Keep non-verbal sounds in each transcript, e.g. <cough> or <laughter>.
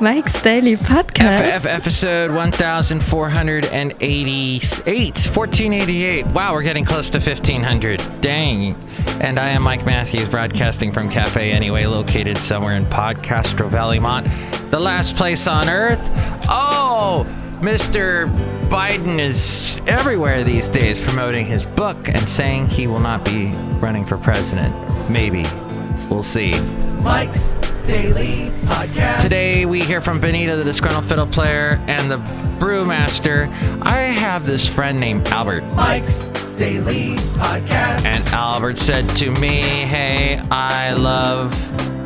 Mike's Daily Podcast. F- episode 1488. 1488. Wow, we're getting close to 1500. Dang. And I am Mike Matthews, broadcasting from Cafe Anyway, located somewhere in Podcastro Valley Mont, the last place on earth. Oh, Mr. Biden is everywhere these days promoting his book and saying he will not be running for president. Maybe. We'll see. Mike's Daily Podcast. Today we hear from Benita, the disgruntled fiddle player, and the brewmaster. I have this friend named Albert. Mike's Daily Podcast. And Albert said to me, Hey, I love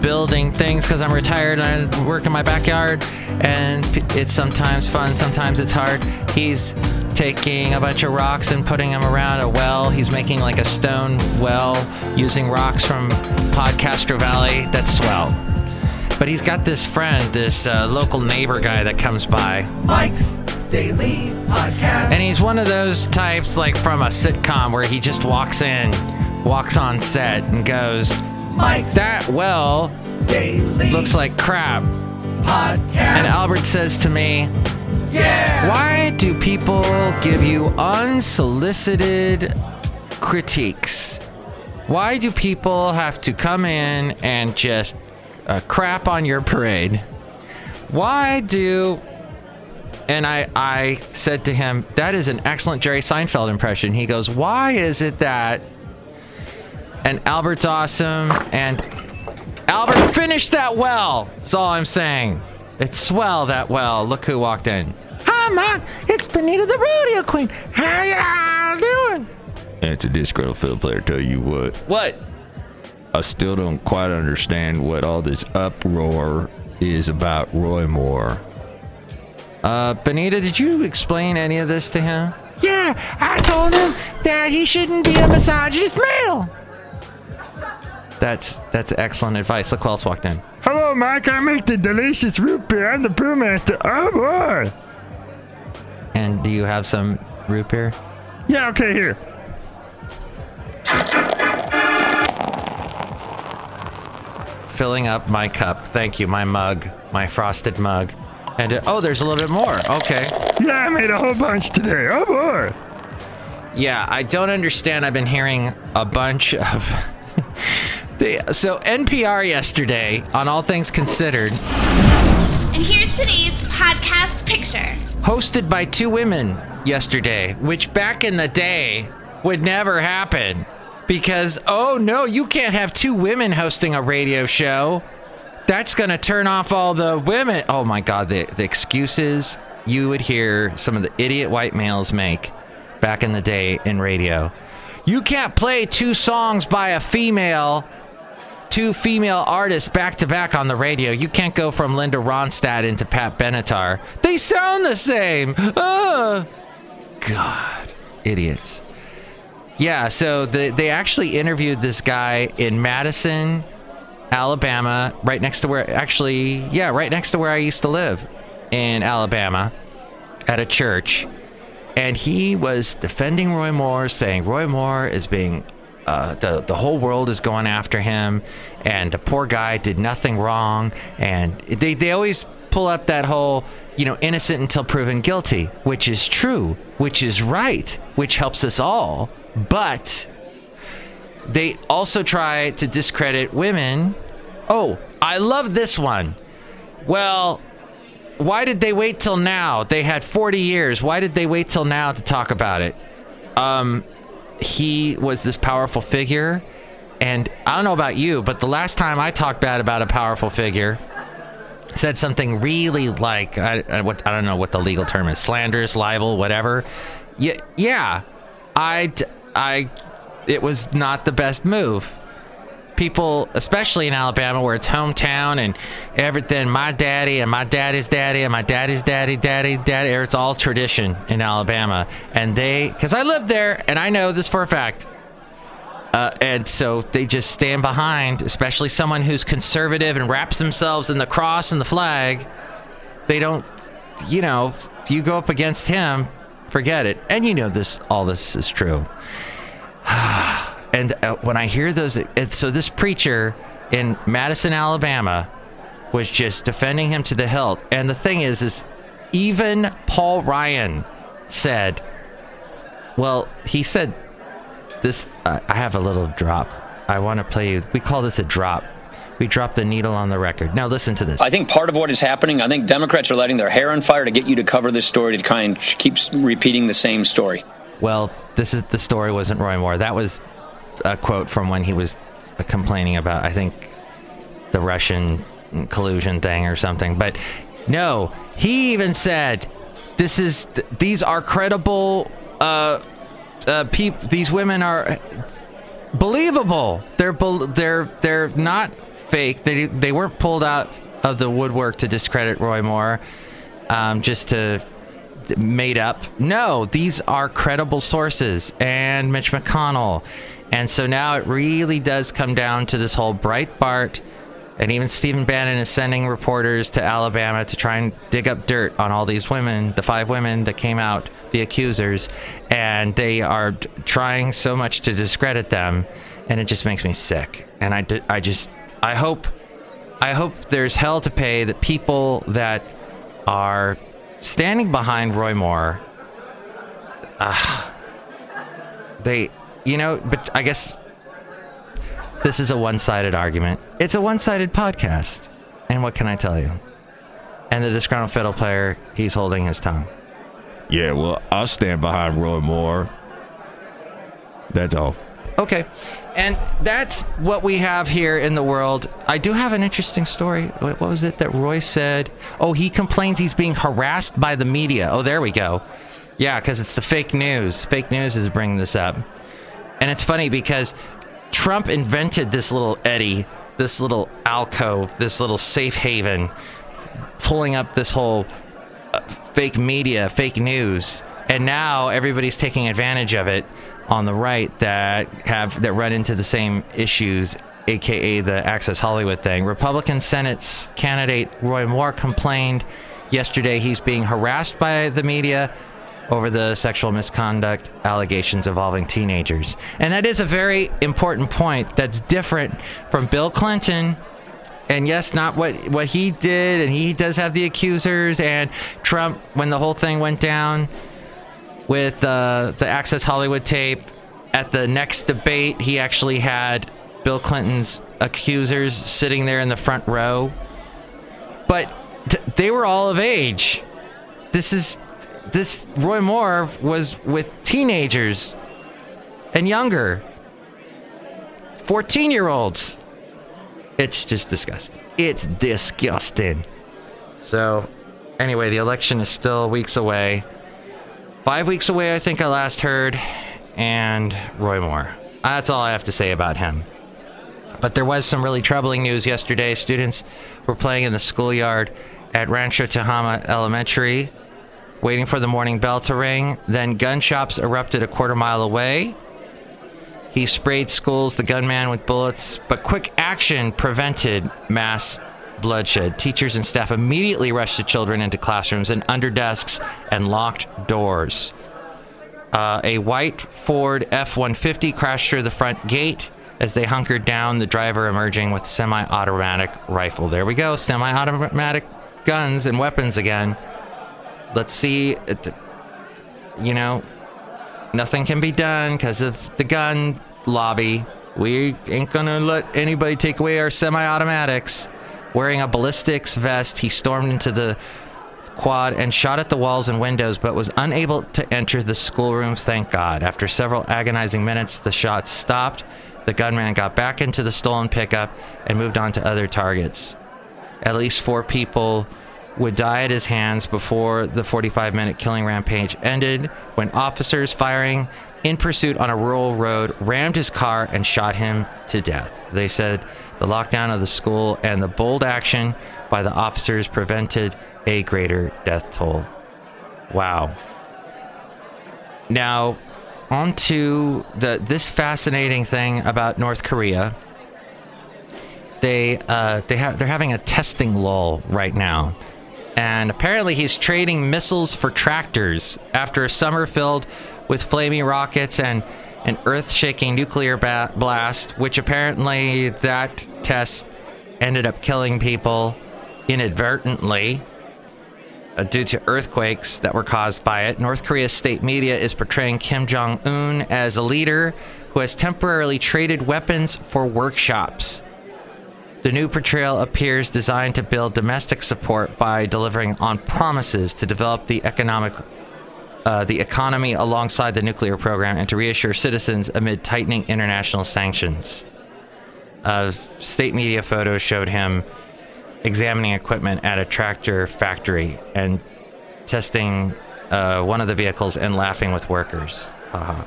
building things because I'm retired and I work in my backyard. And it's sometimes fun, sometimes it's hard. He's taking a bunch of rocks and putting them around a well. He's making like a stone well using rocks from Podcastro Valley. That's swell. But he's got this friend, this uh, local neighbor guy that comes by. Mike's Daily Podcast. And he's one of those types like from a sitcom where he just walks in, walks on set, and goes, Mike's That well Daily looks like crap. Podcast. And Albert says to me, yeah. Why do people give you unsolicited critiques? Why do people have to come in and just uh, crap on your parade? Why do and I, I said to him, That is an excellent Jerry Seinfeld impression. He goes, Why is it that? And Albert's awesome. And Albert finished that well. That's all I'm saying. It's swell that well. Look who walked in. Hi, Mike. It's Benita the Rodeo Queen. How y'all doing? And to disgruntled field player, tell you what, What? I still don't quite understand what all this uproar is about Roy Moore. Uh, Benita, did you explain any of this to him? Yeah, I told him that he shouldn't be a misogynist male. That's that's excellent advice. Look who else walked in. Hello, Mike. I make the delicious root beer. I'm the brewmaster. Oh, boy. And do you have some root beer? Yeah, okay, here. Filling up my cup. Thank you, my mug, my frosted mug. And uh, oh, there's a little bit more. Okay. Yeah, I made a whole bunch today. Oh, boy. Yeah, I don't understand. I've been hearing a bunch of. <laughs> they, so NPR yesterday on All Things Considered, And here's today's podcast picture. hosted by two women yesterday, which back in the day would never happen. Because, oh no, you can't have two women hosting a radio show. That's going to turn off all the women. Oh my God, the, the excuses you would hear some of the idiot white males make back in the day in radio. You can't play two songs by a female two female artists back to back on the radio. You can't go from Linda Ronstadt into Pat Benatar. They sound the same. Ugh. God, idiots. Yeah, so the, they actually interviewed this guy in Madison, Alabama, right next to where, actually, yeah, right next to where I used to live in Alabama at a church. And he was defending Roy Moore, saying Roy Moore is being uh, the the whole world is going after him, and the poor guy did nothing wrong. And they they always pull up that whole you know innocent until proven guilty, which is true, which is right, which helps us all. But they also try to discredit women. Oh, I love this one. Well, why did they wait till now? They had 40 years. Why did they wait till now to talk about it? Um, he was this powerful figure. And I don't know about you, but the last time I talked bad about a powerful figure, said something really like I, I, what, I don't know what the legal term is, slanderous, libel, whatever. Yeah, yeah, I, I, it was not the best move. People, especially in Alabama, where it's hometown and everything, my daddy and my daddy's daddy and my daddy's daddy, daddy, daddy, it's all tradition in Alabama. And they, because I lived there and I know this for a fact. Uh, and so they just stand behind, especially someone who's conservative and wraps themselves in the cross and the flag. They don't, you know, you go up against him, forget it. And you know this, all this is true. <sighs> and uh, when I hear those, it, so this preacher in Madison, Alabama, was just defending him to the hilt. And the thing is, is even Paul Ryan said, well, he said this. Uh, I have a little drop. I want to play you. We call this a drop. We drop the needle on the record. Now listen to this. I think part of what is happening, I think Democrats are letting their hair on fire to get you to cover this story to try and keep repeating the same story. Well, this is the story wasn't Roy Moore. That was a quote from when he was complaining about I think the Russian collusion thing or something. But no, he even said this is these are credible uh uh peop, these women are believable. They're they're they're not fake. They they weren't pulled out of the woodwork to discredit Roy Moore, um, just to made up. No, these are credible sources and Mitch McConnell. And so now it really does come down to this whole Breitbart. And even Stephen Bannon is sending reporters to Alabama to try and dig up dirt on all these women, the five women that came out, the accusers. And they are trying so much to discredit them. And it just makes me sick. And I, I just, I hope, I hope there's hell to pay that people that are standing behind Roy Moore, uh, they, you know, but I guess this is a one sided argument. It's a one sided podcast. And what can I tell you? And the disgruntled fiddle player, he's holding his tongue. Yeah, well, I'll stand behind Roy Moore. That's all. Okay. And that's what we have here in the world. I do have an interesting story. What was it that Roy said? Oh, he complains he's being harassed by the media. Oh, there we go. Yeah, because it's the fake news. Fake news is bringing this up. And it's funny because Trump invented this little eddy, this little alcove, this little safe haven, pulling up this whole uh, fake media, fake news. And now everybody's taking advantage of it on the right that have that run into the same issues aka the access hollywood thing republican senate candidate roy moore complained yesterday he's being harassed by the media over the sexual misconduct allegations involving teenagers and that is a very important point that's different from bill clinton and yes, not what what he did, and he does have the accusers. And Trump, when the whole thing went down, with uh, the Access Hollywood tape. At the next debate, he actually had Bill Clinton's accusers sitting there in the front row. But th- they were all of age. This is this Roy Moore was with teenagers and younger. 14 year olds. It's just disgusting. It's disgusting. So, anyway, the election is still weeks away. Five weeks away, I think I last heard, and Roy Moore. That's all I have to say about him. But there was some really troubling news yesterday. Students were playing in the schoolyard at Rancho Tehama Elementary, waiting for the morning bell to ring. Then gun shops erupted a quarter mile away. He sprayed schools, the gunman, with bullets, but quick action prevented mass bloodshed. Teachers and staff immediately rushed the children into classrooms and under desks and locked doors. Uh, a white Ford F 150 crashed through the front gate as they hunkered down, the driver emerging with a semi automatic rifle. There we go, semi automatic guns and weapons again. Let's see. You know, nothing can be done because of the gun lobby. We ain't gonna let anybody take away our semi automatics. Wearing a ballistics vest, he stormed into the quad and shot at the walls and windows, but was unable to enter the schoolrooms, thank God. After several agonizing minutes, the shots stopped. The gunman got back into the stolen pickup and moved on to other targets. At least four people would die at his hands before the 45 minute killing rampage ended when officers firing in pursuit on a rural road rammed his car and shot him to death. They said the lockdown of the school and the bold action by the officers prevented a greater death toll. Wow. Now, on to the this fascinating thing about North Korea. They uh, they have they're having a testing lull right now, and apparently he's trading missiles for tractors after a summer filled with flaming rockets and an earth-shaking nuclear ba- blast, which apparently that test ended up killing people. inadvertently uh, due to earthquakes that were caused by it. North Korea's state media is portraying Kim Jong un as a leader who has temporarily traded weapons for workshops. The new portrayal appears designed to build domestic support by delivering on promises to develop the economic uh, the economy alongside the nuclear program and to reassure citizens amid tightening international sanctions. Uh, state media photos showed him examining equipment at a tractor factory and testing uh, one of the vehicles and laughing with workers. Haha.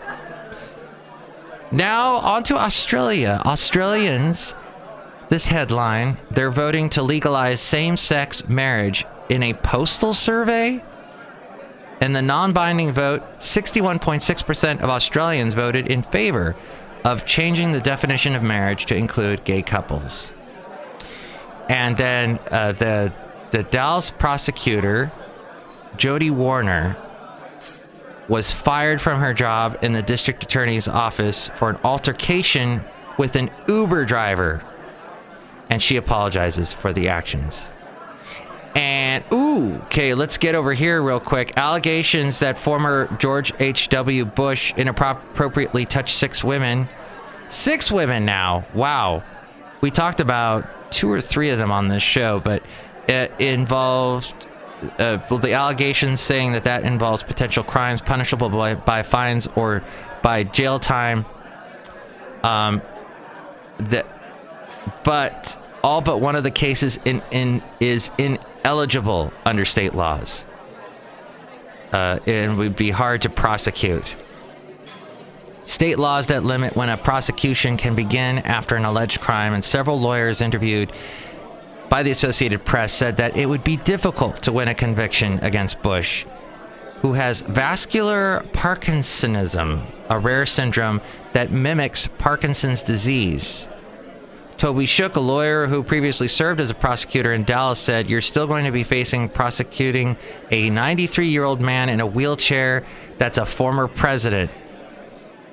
Now, on to Australia. Australians, this headline, they're voting to legalize same sex marriage in a postal survey. In the non binding vote, 61.6% of Australians voted in favor of changing the definition of marriage to include gay couples. And then uh, the, the Dallas prosecutor, Jody Warner, was fired from her job in the district attorney's office for an altercation with an Uber driver. And she apologizes for the actions. And, ooh, okay, let's get over here real quick. Allegations that former George H.W. Bush inappropriately touched six women. Six women now. Wow. We talked about two or three of them on this show, but it involved uh, the allegations saying that that involves potential crimes punishable by, by fines or by jail time. Um, that, but all but one of the cases in, in is ineligible under state laws. Uh, it would be hard to prosecute. State laws that limit when a prosecution can begin after an alleged crime, and several lawyers interviewed by the Associated Press said that it would be difficult to win a conviction against Bush, who has vascular Parkinsonism, a rare syndrome that mimics Parkinson's disease. Toby Shook, a lawyer who previously served as a prosecutor in Dallas, said, You're still going to be facing prosecuting a 93 year old man in a wheelchair that's a former president.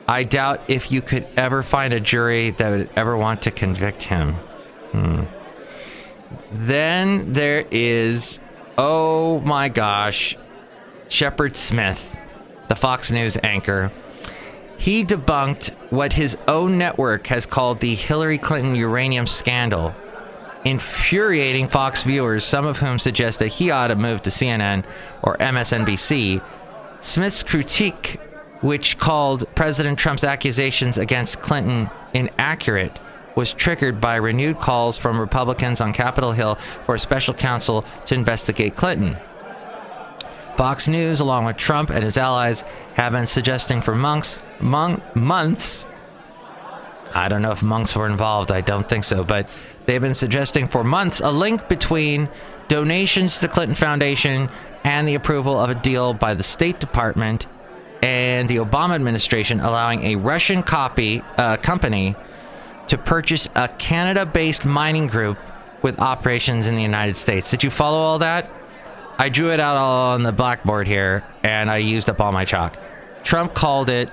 I doubt if you could ever find a jury that would ever want to convict him. Hmm. Then there is, oh my gosh, Shepard Smith, the Fox News anchor. He debunked what his own network has called the Hillary Clinton uranium scandal, infuriating Fox viewers, some of whom suggest that he ought to move to CNN or MSNBC. Smith's critique, which called President Trump's accusations against Clinton inaccurate, was triggered by renewed calls from Republicans on Capitol Hill for a special counsel to investigate Clinton. Fox News, along with Trump and his allies, have been suggesting for months, mon- months. I don't know if monks were involved. I don't think so, but they've been suggesting for months a link between donations to the Clinton Foundation and the approval of a deal by the State Department and the Obama administration allowing a Russian copy uh, company to purchase a Canada-based mining group with operations in the United States. Did you follow all that? I drew it out all on the blackboard here, and I used up all my chalk. Trump called it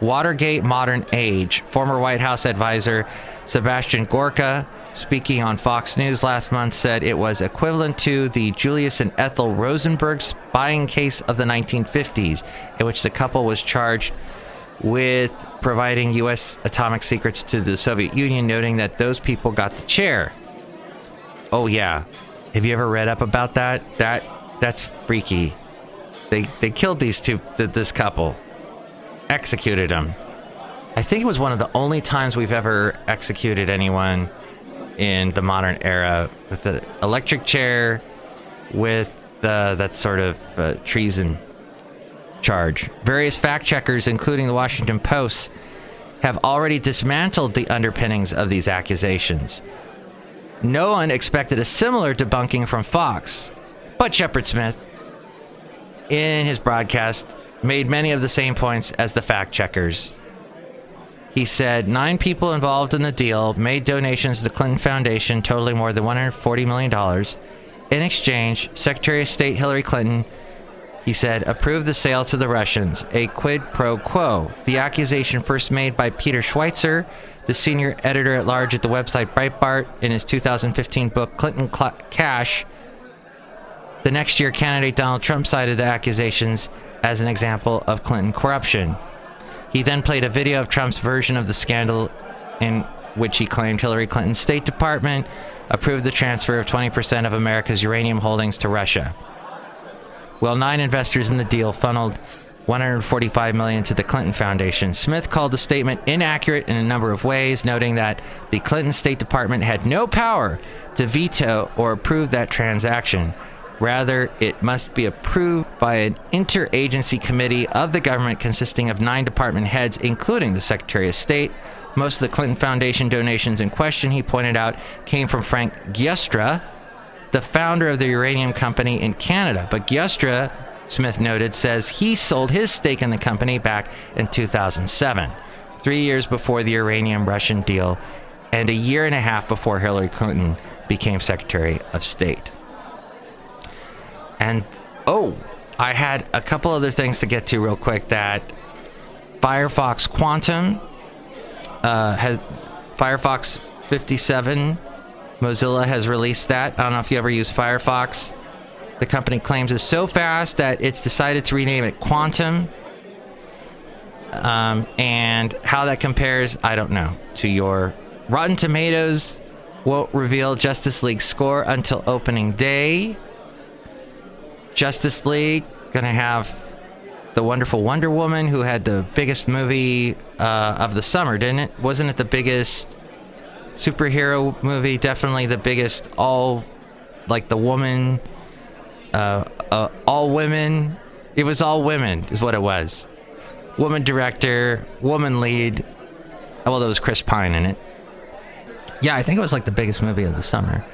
Watergate Modern Age. Former White House advisor Sebastian Gorka, speaking on Fox News last month, said it was equivalent to the Julius and Ethel Rosenberg spying case of the 1950s, in which the couple was charged with providing U.S. atomic secrets to the Soviet Union, noting that those people got the chair. Oh yeah, have you ever read up about that? That that's freaky. They they killed these two th- this couple, executed them. I think it was one of the only times we've ever executed anyone in the modern era with an electric chair, with uh, that sort of uh, treason charge. Various fact checkers, including the Washington Post, have already dismantled the underpinnings of these accusations. No one expected a similar debunking from Fox, but Shepard Smith, in his broadcast, made many of the same points as the fact checkers. He said nine people involved in the deal made donations to the Clinton Foundation totaling more than $140 million. In exchange, Secretary of State Hillary Clinton he said, approved the sale to the Russians, a quid pro quo. The accusation first made by Peter Schweizer, the senior editor at large at the website Breitbart, in his 2015 book Clinton Cl- Cash The next year, candidate Donald Trump cited the accusations as an example of Clinton corruption. He then played a video of Trump's version of the scandal in which he claimed Hillary Clinton's State Department approved the transfer of 20% of America's uranium holdings to Russia. Well, nine investors in the deal funneled 145 million to the Clinton Foundation. Smith called the statement inaccurate in a number of ways, noting that the Clinton State Department had no power to veto or approve that transaction. Rather, it must be approved by an interagency committee of the government consisting of nine department heads, including the Secretary of State. Most of the Clinton Foundation donations in question, he pointed out, came from Frank Giustra, the founder of the uranium company in Canada. But Giustra, Smith noted, says he sold his stake in the company back in 2007, three years before the uranium Russian deal, and a year and a half before Hillary Clinton became Secretary of State. And oh, I had a couple other things to get to real quick that Firefox Quantum uh, has Firefox 57 Mozilla has released that. I don't know if you ever use Firefox. The company claims it's so fast that it's decided to rename it Quantum. Um, and how that compares, I don't know. To your Rotten Tomatoes won't reveal Justice League score until opening day. Justice League gonna have the wonderful Wonder Woman, who had the biggest movie uh, of the summer, didn't it? Wasn't it the biggest superhero movie? Definitely the biggest all, like the woman, uh, uh, all women. It was all women, is what it was. Woman director, woman lead. Well, there was Chris Pine in it. Yeah, I think it was like the biggest movie of the summer.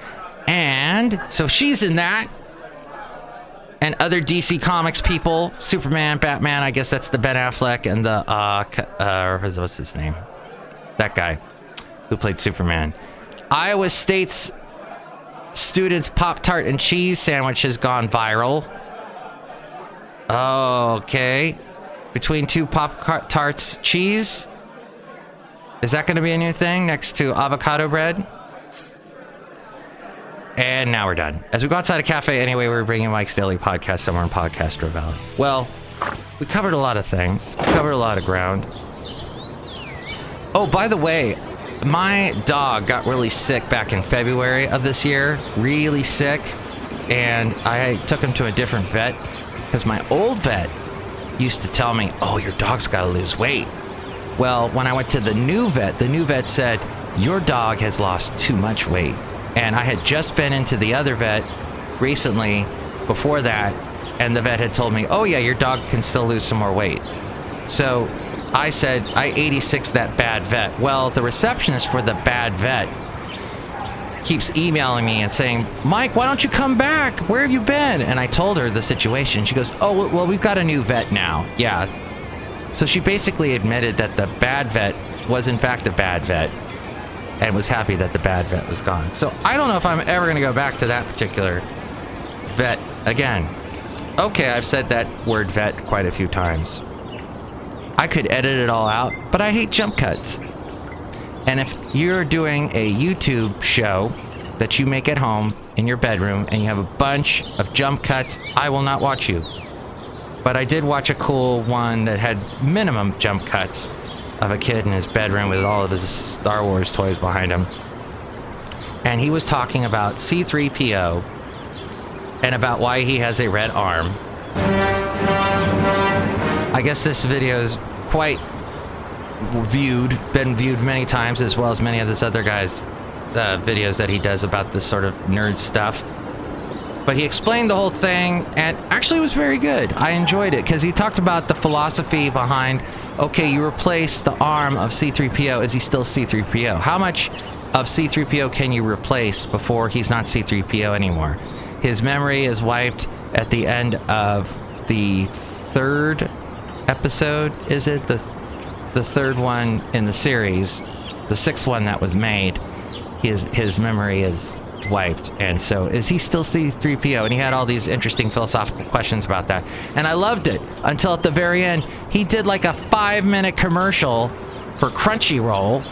And so she's in that and other DC Comics people, Superman, Batman. I guess that's the Ben Affleck and the uh, uh what's his name? That guy who played Superman. Iowa State's students' Pop Tart and cheese sandwich has gone viral. Okay, between two Pop Tarts cheese. Is that going to be a new thing next to avocado bread? And now we're done. As we go outside a cafe anyway, we're bringing Mike's Daily Podcast somewhere in Podcast Valley. Well, we covered a lot of things. We covered a lot of ground. Oh, by the way, my dog got really sick back in February of this year. Really sick. And I took him to a different vet because my old vet used to tell me, oh, your dog's got to lose weight. Well, when I went to the new vet, the new vet said, your dog has lost too much weight. And I had just been into the other vet recently before that, and the vet had told me, oh, yeah, your dog can still lose some more weight. So I said, I 86 that bad vet. Well, the receptionist for the bad vet keeps emailing me and saying, Mike, why don't you come back? Where have you been? And I told her the situation. She goes, Oh, well, we've got a new vet now. Yeah. So she basically admitted that the bad vet was, in fact, a bad vet and was happy that the bad vet was gone. So I don't know if I'm ever going to go back to that particular vet again. Okay, I've said that word vet quite a few times. I could edit it all out, but I hate jump cuts. And if you're doing a YouTube show that you make at home in your bedroom and you have a bunch of jump cuts, I will not watch you. But I did watch a cool one that had minimum jump cuts of a kid in his bedroom with all of his Star Wars toys behind him. And he was talking about C3PO and about why he has a red arm. I guess this video is quite viewed, been viewed many times, as well as many of this other guy's uh, videos that he does about this sort of nerd stuff. But he explained the whole thing, and actually was very good. I enjoyed it because he talked about the philosophy behind okay, you replace the arm of C3PO. Is he still C3PO? How much of C3PO can you replace before he's not C3PO anymore? His memory is wiped at the end of the third episode, is it? The, the third one in the series, the sixth one that was made. His, his memory is wiped. And so, is he still C3PO? And he had all these interesting philosophical questions about that. And I loved it until at the very end, he did like a five minute commercial for Crunchyroll.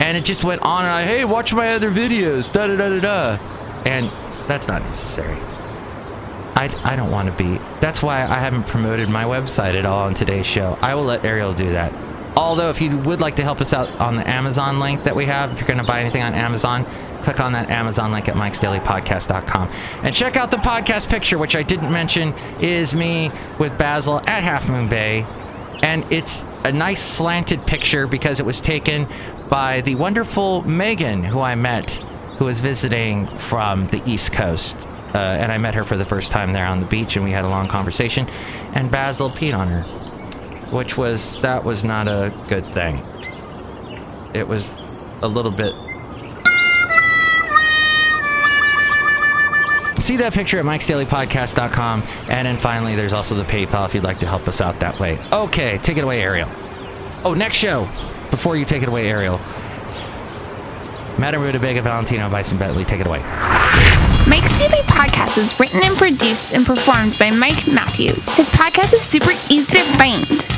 And it just went on and on, hey, watch my other videos, da da da da da. And that's not necessary. I, I don't want to be. That's why I haven't promoted my website at all on today's show. I will let Ariel do that. Although, if you would like to help us out on the Amazon link that we have, if you're going to buy anything on Amazon, click on that Amazon link at mikesdailypodcast.com. And check out the podcast picture, which I didn't mention is me with Basil at Half Moon Bay. And it's a nice slanted picture because it was taken by the wonderful Megan, who I met, who was visiting from the East Coast. Uh, and I met her for the first time there on the beach, and we had a long conversation. And Basil peed on her, which was that was not a good thing. It was a little bit. See that picture at mikesdailypodcast.com. And then finally, there's also the PayPal if you'd like to help us out that way. Okay, take it away, Ariel. Oh, next show. Before you take it away, Ariel. Madame Rutabaga Valentino, Bison Bentley, take it away. Mike's Daily Podcast is written and produced and performed by Mike Matthews. His podcast is super easy to find.